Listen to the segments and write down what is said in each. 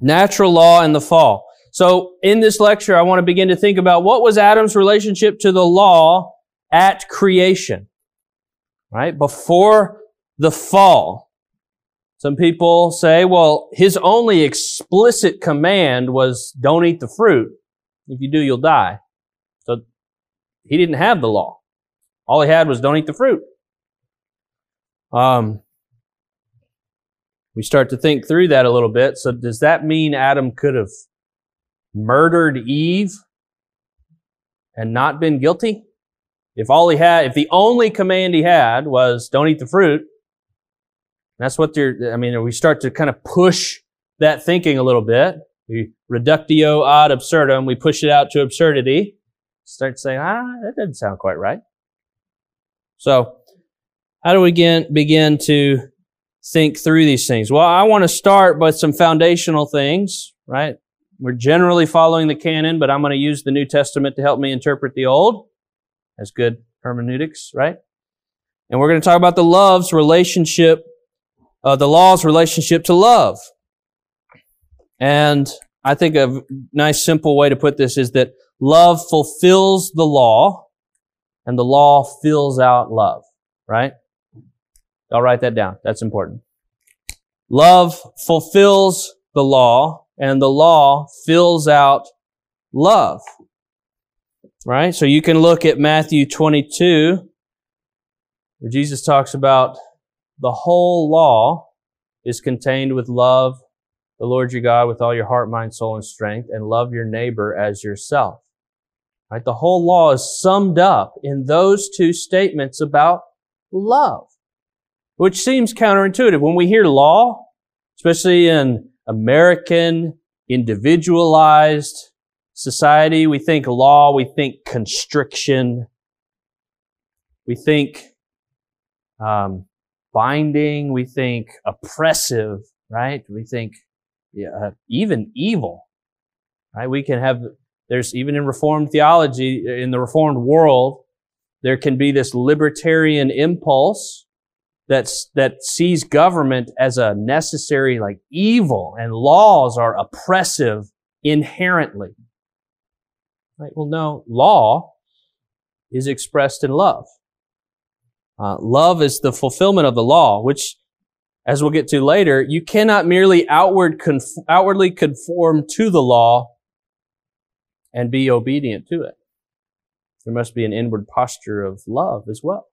Natural law and the fall. So in this lecture, I want to begin to think about what was Adam's relationship to the law at creation, right? Before the fall. Some people say, well, his only explicit command was don't eat the fruit. If you do, you'll die. So he didn't have the law. All he had was don't eat the fruit. Um, we start to think through that a little bit. So does that mean Adam could have murdered Eve and not been guilty? If all he had, if the only command he had was don't eat the fruit, that's what they're, I mean, we start to kind of push that thinking a little bit. We reductio ad absurdum, we push it out to absurdity. Start saying, ah, that doesn't sound quite right. So, how do we begin, begin to think through these things? Well, I want to start with some foundational things, right? We're generally following the canon, but I'm going to use the New Testament to help me interpret the Old. That's good hermeneutics, right? And we're going to talk about the love's relationship, uh, the law's relationship to love. And I think a nice simple way to put this is that love fulfills the law and the law fills out love, right? I'll write that down. That's important. Love fulfills the law and the law fills out love. Right? So you can look at Matthew 22 where Jesus talks about the whole law is contained with love the Lord your God with all your heart, mind, soul, and strength, and love your neighbor as yourself. Right? The whole law is summed up in those two statements about love, which seems counterintuitive. When we hear law, especially in American individualized society, we think law, we think constriction, we think um, binding, we think oppressive, right? We think yeah, uh, even evil. Right? We can have, there's even in Reformed theology, in the Reformed world, there can be this libertarian impulse that's, that sees government as a necessary, like evil, and laws are oppressive inherently. Right? Well, no, law is expressed in love. Uh, love is the fulfillment of the law, which as we'll get to later, you cannot merely outward conf- outwardly conform to the law and be obedient to it. There must be an inward posture of love as well.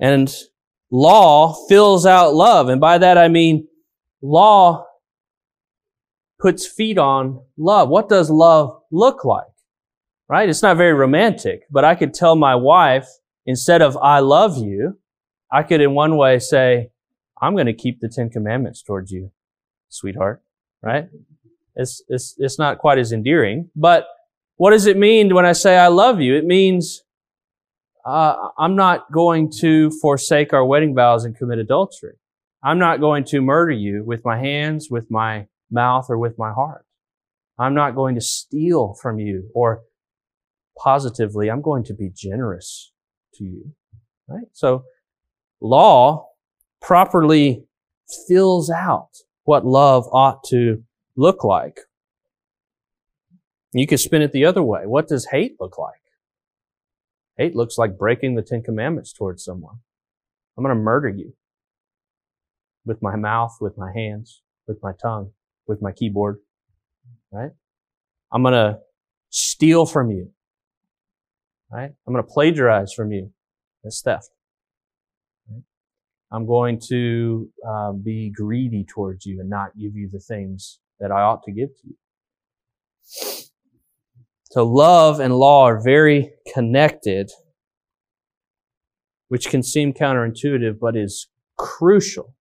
And law fills out love. And by that I mean law puts feet on love. What does love look like? Right? It's not very romantic, but I could tell my wife, instead of I love you, I could in one way say, I'm going to keep the Ten Commandments towards you, sweetheart, right? It's, it's, it's not quite as endearing, but what does it mean when I say I love you? It means uh, I'm not going to forsake our wedding vows and commit adultery. I'm not going to murder you with my hands, with my mouth, or with my heart. I'm not going to steal from you or positively, I'm going to be generous to you. Right? So law properly fills out what love ought to look like. You could spin it the other way. What does hate look like? Hate looks like breaking the Ten Commandments towards someone. I'm going to murder you with my mouth, with my hands, with my tongue, with my keyboard, right? I'm going to steal from you, right? I'm going to plagiarize from you. That's theft. I'm going to uh, be greedy towards you and not give you the things that I ought to give to you. So love and law are very connected, which can seem counterintuitive, but is crucial.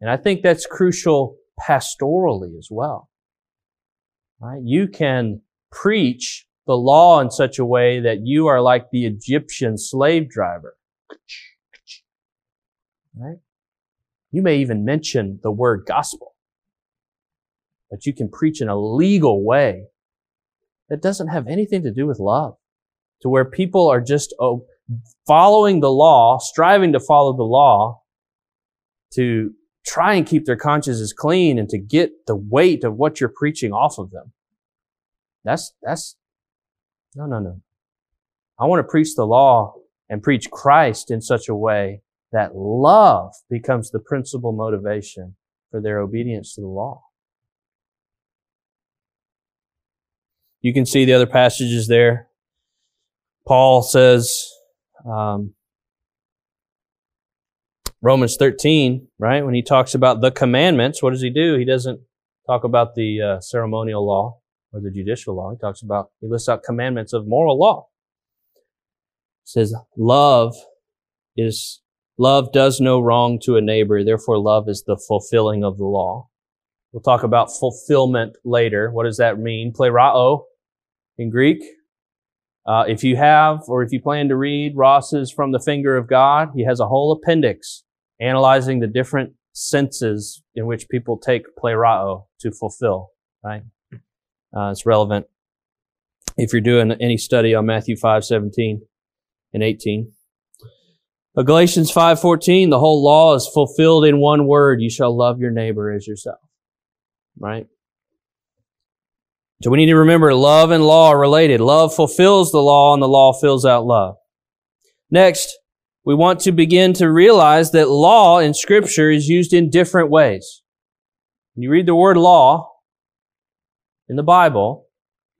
And I think that's crucial pastorally as well. Right? You can preach the law in such a way that you are like the Egyptian slave driver Right? You may even mention the word gospel. But you can preach in a legal way that doesn't have anything to do with love. To where people are just oh, following the law, striving to follow the law to try and keep their consciences clean and to get the weight of what you're preaching off of them. That's, that's, no, no, no. I want to preach the law and preach Christ in such a way that love becomes the principal motivation for their obedience to the law. You can see the other passages there. Paul says, um, Romans 13, right? When he talks about the commandments, what does he do? He doesn't talk about the uh, ceremonial law or the judicial law. He talks about, he lists out commandments of moral law. He says, love is, love does no wrong to a neighbor. Therefore, love is the fulfilling of the law. We'll talk about fulfillment later. What does that mean? Plerao in Greek. Uh, if you have, or if you plan to read Ross's From the Finger of God, he has a whole appendix analyzing the different senses in which people take plerao to fulfill, right? Uh, it's relevant if you're doing any study on Matthew 5, 17 and 18. But Galatians 5:14, the whole law is fulfilled in one word, you shall love your neighbor as yourself. Right? So we need to remember love and law are related. Love fulfills the law and the law fills out love. Next, we want to begin to realize that law in scripture is used in different ways. When you read the word law in the Bible,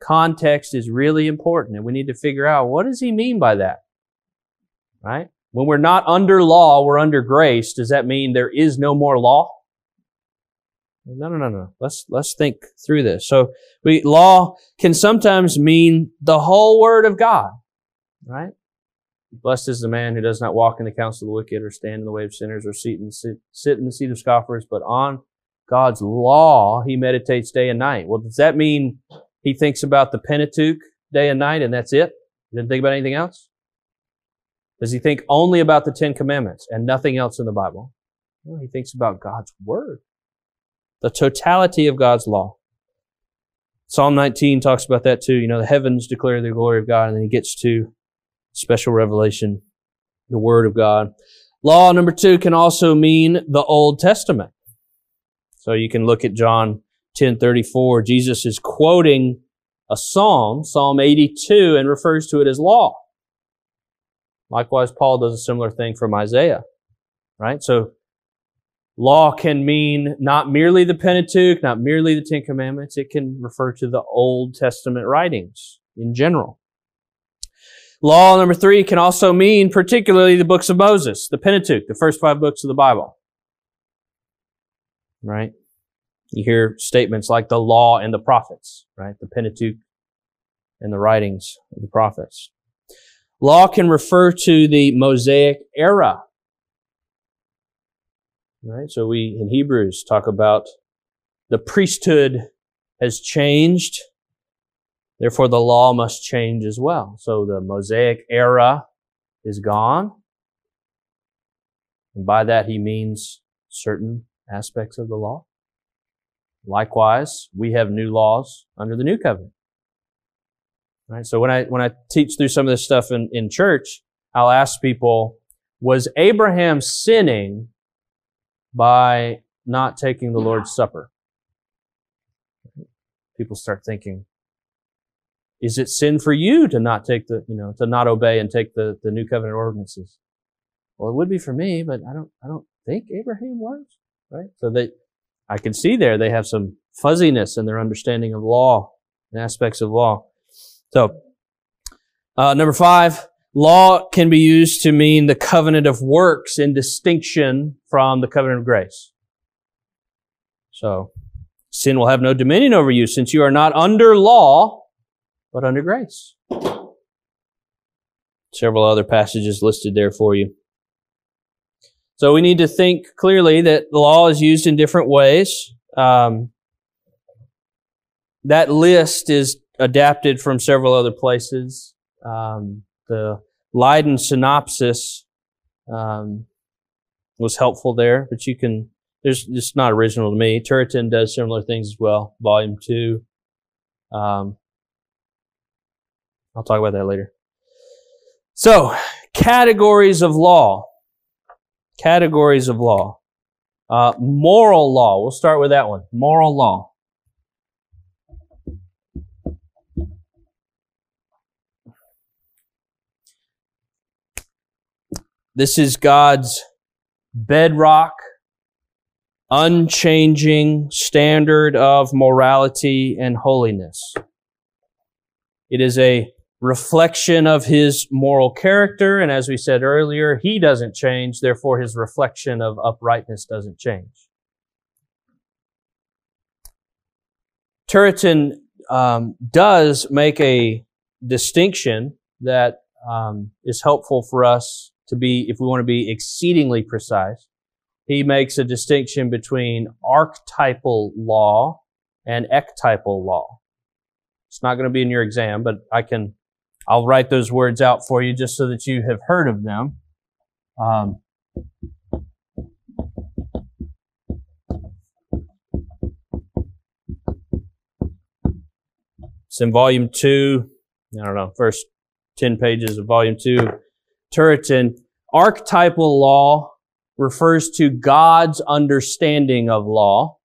context is really important and we need to figure out what does he mean by that? Right? When we're not under law, we're under grace. Does that mean there is no more law? No, no, no, no. Let's, let's think through this. So we, law can sometimes mean the whole word of God, right? Blessed is the man who does not walk in the counsel of the wicked or stand in the way of sinners or sit in, sit, sit in the seat of scoffers, but on God's law he meditates day and night. Well, does that mean he thinks about the Pentateuch day and night and that's it? He doesn't think about anything else? Does he think only about the Ten Commandments and nothing else in the Bible? No, he thinks about God's Word. The totality of God's law. Psalm 19 talks about that too. You know, the heavens declare the glory of God, and then he gets to special revelation, the Word of God. Law number two can also mean the Old Testament. So you can look at John 10:34. Jesus is quoting a psalm, Psalm 82, and refers to it as law. Likewise, Paul does a similar thing from Isaiah, right? So law can mean not merely the Pentateuch, not merely the Ten Commandments. It can refer to the Old Testament writings in general. Law number three can also mean particularly the books of Moses, the Pentateuch, the first five books of the Bible. Right? You hear statements like the law and the prophets, right? The Pentateuch and the writings of the prophets. Law can refer to the Mosaic era. Right? So we in Hebrews talk about the priesthood has changed Therefore, the law must change as well. So the Mosaic era is gone. And by that, he means certain aspects of the law. Likewise, we have new laws under the new covenant. Right? So when I, when I teach through some of this stuff in, in church, I'll ask people, was Abraham sinning by not taking the Lord's Supper? People start thinking, is it sin for you to not take the, you know, to not obey and take the, the new covenant ordinances? Well, it would be for me, but I don't, I don't think Abraham was, right? So they, I can see there they have some fuzziness in their understanding of law and aspects of law. So, uh, number five, law can be used to mean the covenant of works in distinction from the covenant of grace. So, sin will have no dominion over you since you are not under law, but under grace. Several other passages listed there for you. So we need to think clearly that law is used in different ways. Um, that list is adapted from several other places. Um, the Leiden synopsis um, was helpful there, but you can. There's it's not original to me. Turretin does similar things as well. Volume two. Um, I'll talk about that later. So, categories of law. Categories of law. Uh, moral law. We'll start with that one. Moral law. This is God's bedrock, unchanging standard of morality and holiness. It is a reflection of his moral character, and as we said earlier, he doesn't change, therefore his reflection of uprightness doesn't change. Turretin um, does make a distinction that um, is helpful for us to be, if we want to be exceedingly precise, he makes a distinction between archetypal law and ectypal law. It's not going to be in your exam, but I can, I'll write those words out for you just so that you have heard of them. Um, it's in volume two. I don't know, first 10 pages of volume two. Turretin, archetypal law refers to God's understanding of law,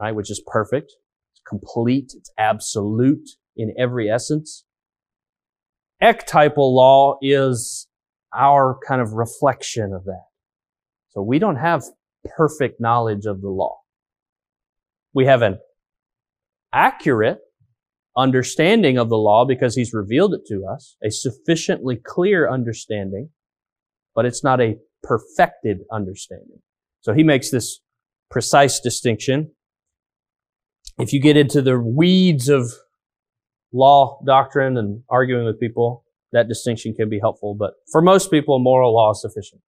right, which is perfect, it's complete, it's absolute in every essence. Ectypal law is our kind of reflection of that. So we don't have perfect knowledge of the law. We have an accurate understanding of the law because he's revealed it to us, a sufficiently clear understanding, but it's not a perfected understanding. So he makes this precise distinction. If you get into the weeds of law doctrine and arguing with people, that distinction can be helpful. But for most people, moral law is sufficient.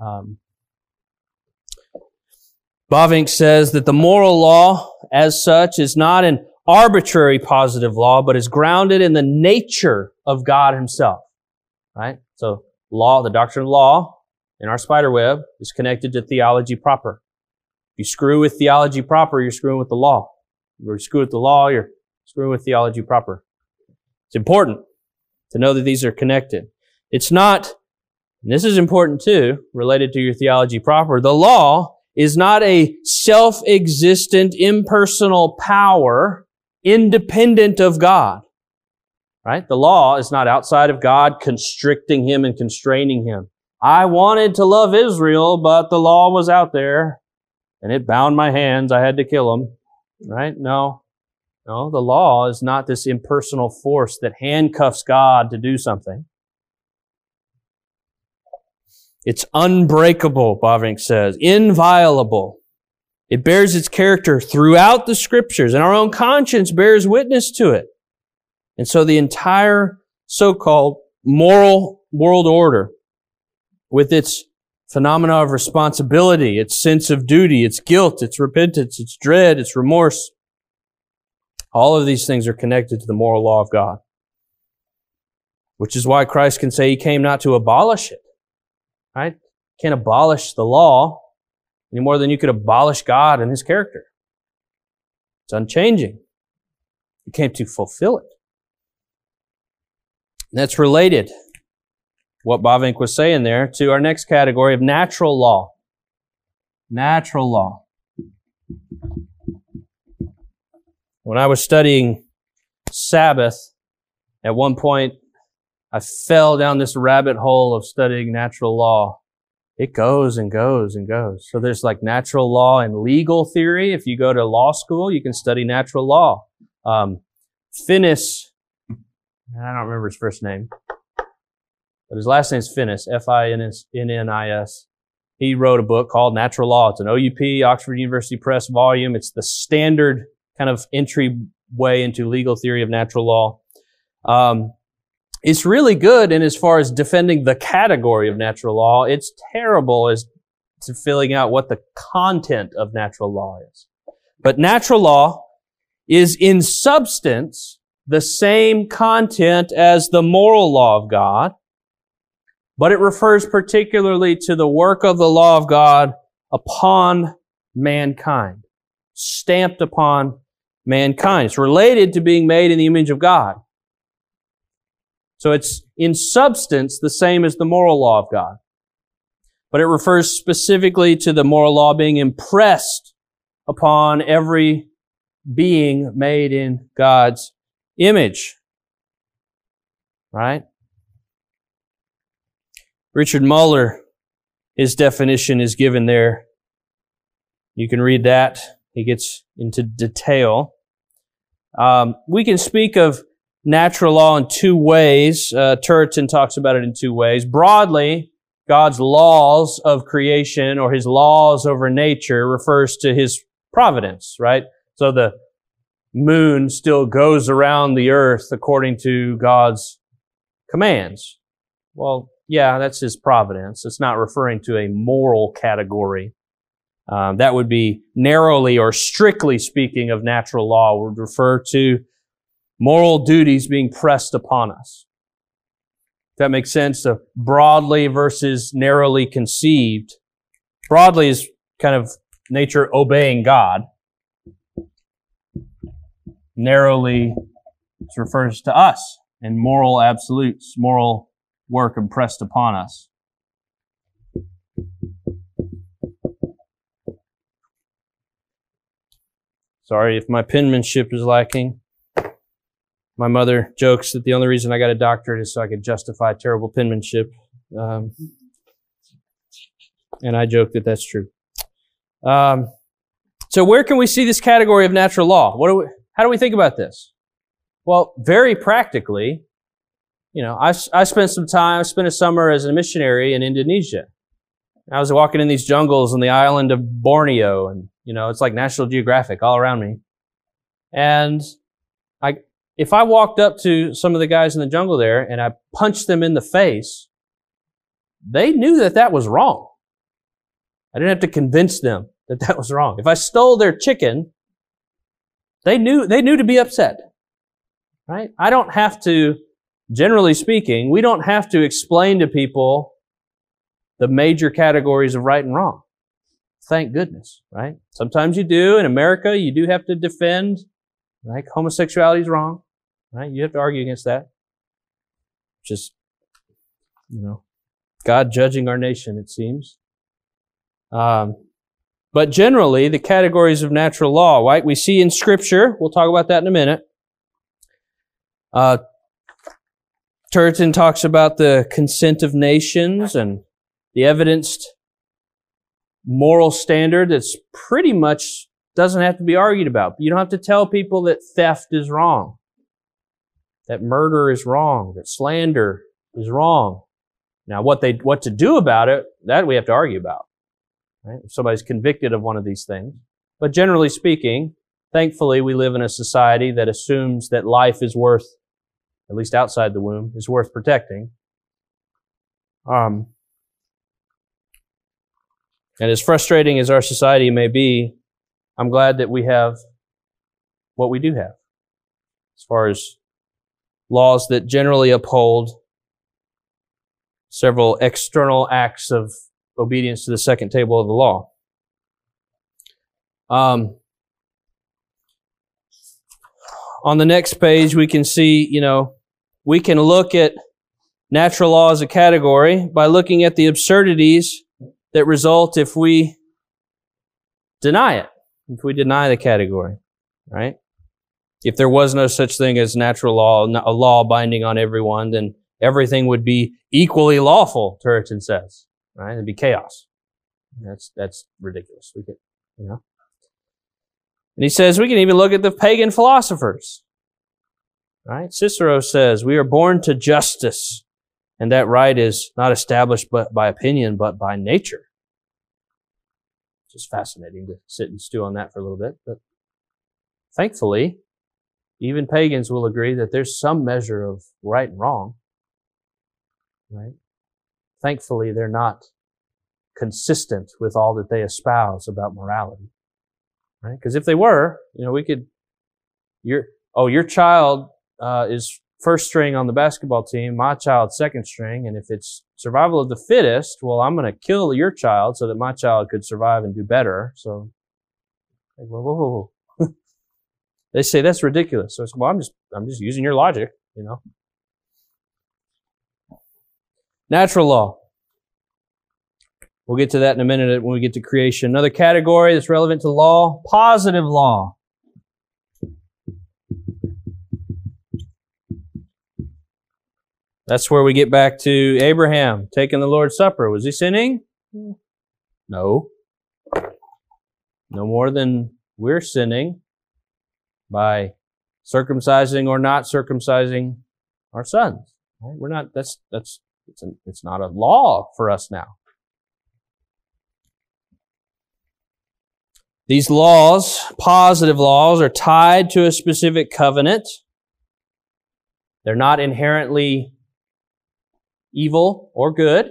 Um, Bavinck says that the moral law, as such, is not an arbitrary positive law, but is grounded in the nature of God himself. Right? So law, the doctrine of law in our spider web is connected to theology proper. If you screw with theology proper, you're screwing with the law. If you screw with the law, you're screwing with theology proper. It's important to know that these are connected. It's not, and this is important too, related to your theology proper. The law is not a self-existent impersonal power independent of God. Right? The law is not outside of God constricting him and constraining him. I wanted to love Israel, but the law was out there and it bound my hands. I had to kill them. Right? No. No, the law is not this impersonal force that handcuffs God to do something. It's unbreakable, Bavinck says, inviolable. It bears its character throughout the scriptures, and our own conscience bears witness to it. And so the entire so-called moral world order, with its phenomena of responsibility, its sense of duty, its guilt, its repentance, its dread, its remorse, all of these things are connected to the moral law of God. Which is why Christ can say he came not to abolish it. Right? Can't abolish the law any more than you could abolish God and his character. It's unchanging. You came to fulfill it. And that's related, what Bavinck was saying there, to our next category of natural law. Natural law. When I was studying Sabbath, at one point, I fell down this rabbit hole of studying natural law it goes and goes and goes. So there's like natural law and legal theory. If you go to law school, you can study natural law. Um, Finnis, I don't remember his first name, but his last name is Finnis, F-I-N-N-I-S. He wrote a book called Natural Law. It's an OUP, Oxford University Press volume. It's the standard kind of entry way into legal theory of natural law. Um, it's really good in as far as defending the category of natural law. It's terrible as to filling out what the content of natural law is. But natural law is in substance the same content as the moral law of God, but it refers particularly to the work of the law of God upon mankind, stamped upon mankind. It's related to being made in the image of God. So it's in substance the same as the moral law of God. but it refers specifically to the moral law being impressed upon every being made in God's image. Right? Richard Muller, his definition is given there. You can read that. He gets into detail. Um, we can speak of natural law in two ways. Uh, Turretin talks about it in two ways. Broadly, God's laws of creation or his laws over nature refers to his providence, right? So the moon still goes around the earth according to God's commands. Well, yeah, that's his providence. It's not referring to a moral category. Um, that would be narrowly or strictly speaking of natural law would refer to moral duties being pressed upon us. That makes sense. So broadly versus narrowly conceived. Broadly is kind of nature obeying God. Narrowly refers to us and moral absolutes, moral work impressed upon us. Sorry if my penmanship is lacking. My mother jokes that the only reason I got a doctorate is so I could justify terrible penmanship. Um, and I joke that that's true. Um, so where can we see this category of natural law? What do we, how do we think about this? Well, very practically, you know, I, I spent some time, I spent a summer as a missionary in Indonesia. I was walking in these jungles on the island of Borneo and, you know, it's like National Geographic all around me. And I, if I walked up to some of the guys in the jungle there and I punched them in the face, they knew that that was wrong. I didn't have to convince them that that was wrong. If I stole their chicken, they knew, they knew to be upset. Right? I don't have to, generally speaking, we don't have to explain to people the major categories of right and wrong. Thank goodness, right? Sometimes you do. In America, you do have to defend, like homosexuality is wrong. Right? You have to argue against that. Just, you know, God judging our nation, it seems. Um, but generally, the categories of natural law, right? We see in Scripture, we'll talk about that in a minute. Uh, Turretin talks about the consent of nations and the evidenced moral standard that's pretty much doesn't have to be argued about. You don't have to tell people that theft is wrong that murder is wrong, that slander is wrong. Now, what they, what to do about it, that we have to argue about. Right? If somebody's convicted of one of these things. But generally speaking, thankfully, we live in a society that assumes that life is worth, at least outside the womb, is worth protecting. Um, and as frustrating as our society may be, I'm glad that we have what we do have as far as laws that generally uphold several external acts of obedience to the second table of the law. Um, on the next page, we can see, you know, we can look at natural law as a category by looking at the absurdities that result if we deny it, if we deny the category, right? If there was no such thing as natural law, a law binding on everyone, then everything would be equally lawful, Turretin says. Right? It'd be chaos. That's that's ridiculous. We could, you know. And he says we can even look at the pagan philosophers. Right? Cicero says we are born to justice, and that right is not established but by opinion, but by nature. Just fascinating to sit and stew on that for a little bit. But thankfully, even pagans will agree that there's some measure of right and wrong. Right? Thankfully, they're not consistent with all that they espouse about morality. Right? Because if they were, you know, we could, your, oh, your child, uh, is first string on the basketball team, my child second string, and if it's survival of the fittest, well, I'm going to kill your child so that my child could survive and do better. So, whoa, whoa, whoa, they say that's ridiculous. So I said, well, I'm just, I'm just using your logic, you know. Natural law. We'll get to that in a minute when we get to creation. Another category that's relevant to law, positive law. That's where we get back to Abraham taking the Lord's Supper. Was he sinning? No. No more than we're sinning by circumcising or not circumcising our sons. We're not, that's, that's, it's, a, it's not a law for us now. These laws, positive laws, are tied to a specific covenant. They're not inherently evil or good.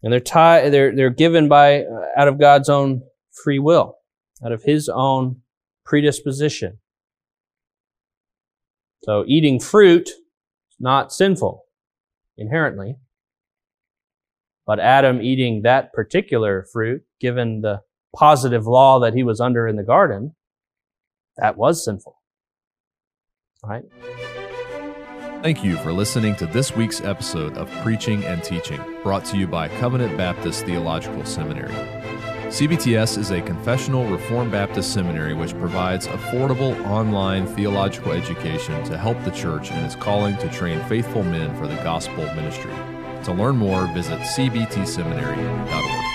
And they're tied, they're, they're given by, out of God's own free will, out of His own predisposition. So eating fruit is not sinful inherently. But Adam eating that particular fruit, given the positive law that he was under in the garden, that was sinful. Right? Thank you for listening to this week's episode of Preaching and Teaching, brought to you by Covenant Baptist Theological Seminary. CBTS is a confessional Reformed Baptist seminary which provides affordable online theological education to help the church in its calling to train faithful men for the gospel ministry. To learn more, visit cbtseminary.org.